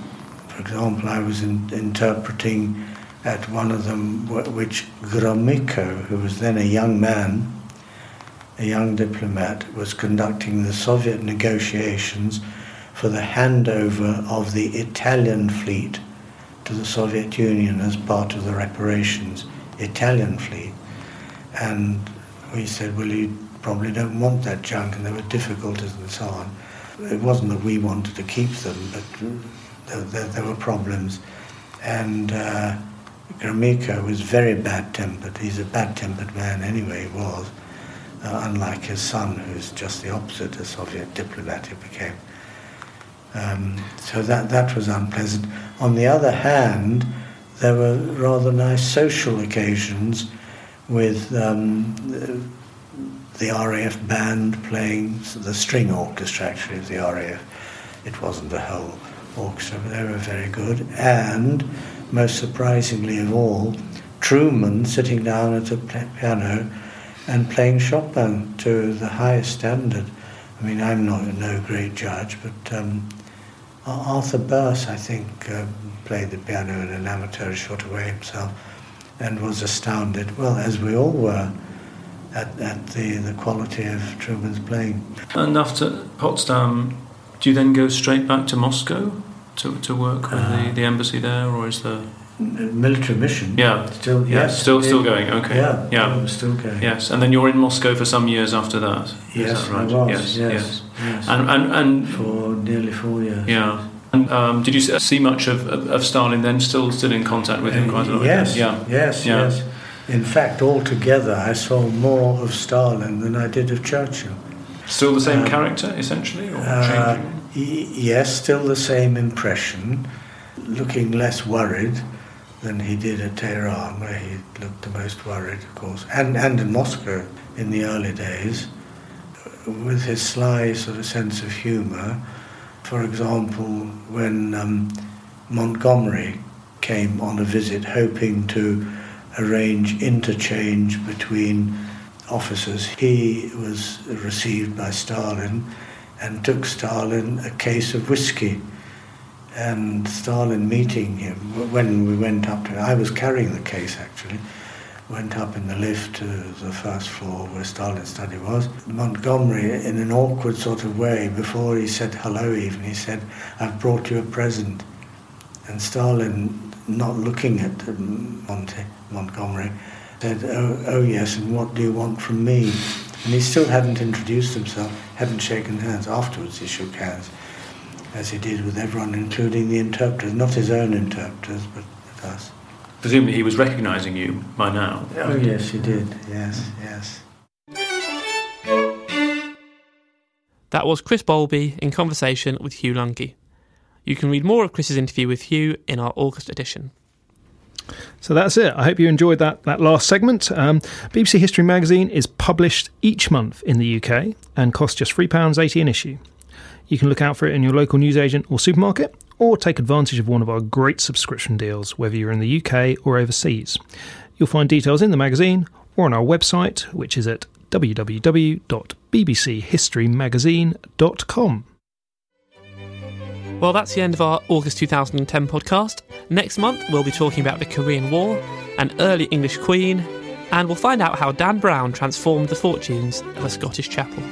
for example, I was in, interpreting at one of them, which Gromyko, who was then a young man, a young diplomat, was conducting the Soviet negotiations for the handover of the Italian fleet to the Soviet Union as part of the reparations. Italian fleet. And We said, well, you probably don't want that junk, and there were difficulties and so on. It wasn't that we wanted to keep them, but there, there, there were problems. And uh, Gromyko was very bad-tempered. He's a bad-tempered man anyway, he was. Uh, unlike his son, who's just the opposite, a Soviet diplomat he became. Um, so that, that was unpleasant. On the other hand, there were rather nice social occasions with um, the RAF band playing the string orchestra actually of the RAF. It wasn't the whole orchestra, but they were very good. And most surprisingly of all, Truman sitting down at a piano and playing Chopin to the highest standard. I mean, I'm not no great judge, but um, Arthur Birse, I think, uh, played the piano in an amateurish sort of way himself and was astounded, well, as we all were, at, at the, the quality of Truman's playing. And after Potsdam, do you then go straight back to Moscow to, to work with uh, the, the embassy there, or is the military mission? Yeah, still yeah, yes, still still going. Okay, yeah, yeah, still going. Yes, and then you're in Moscow for some years after that. Yes, that right? I was. Yes, yes, yes. yes. And, and and for nearly four years. Yeah. And um, did you see much of, of, of, Stalin then? Still, still in contact with him quite a lot. Yes, yeah, yes, yeah. yes. In fact, altogether, I saw more of Stalin than I did of Churchill. Still the same um, character, essentially, or uh, changing? Yes, still the same impression. Looking less worried than he did at Tehran, where he looked the most worried, of course, and and in Moscow in the early days, with his sly sort of sense of humour for example, when um, Montgomery came on a visit hoping to arrange interchange between officers, he was received by Stalin and took Stalin a case of whiskey. And Stalin meeting him, when we went up to, I was carrying the case actually, went up in the lift to the first floor where Stalin's study was. Montgomery, in an awkward sort of way, before he said hello even, he said, I've brought you a present. And Stalin, not looking at Monty, Montgomery, said, oh, oh yes, and what do you want from me? And he still hadn't introduced himself, hadn't shaken hands. Afterwards he shook hands, as he did with everyone, including the interpreters, not his own interpreters, but with us. Presumably he was recognising you by now. Oh yes, he did. Yes, yes. That was Chris Bowlby in conversation with Hugh Lunghi. You can read more of Chris's interview with Hugh in our August edition. So that's it. I hope you enjoyed that, that last segment. Um, BBC History Magazine is published each month in the UK and costs just £3.80 an issue. You can look out for it in your local newsagent or supermarket, or take advantage of one of our great subscription deals, whether you're in the UK or overseas. You'll find details in the magazine or on our website, which is at www.bbchistorymagazine.com. Well, that's the end of our August 2010 podcast. Next month, we'll be talking about the Korean War, an early English Queen, and we'll find out how Dan Brown transformed the fortunes of a Scottish chapel.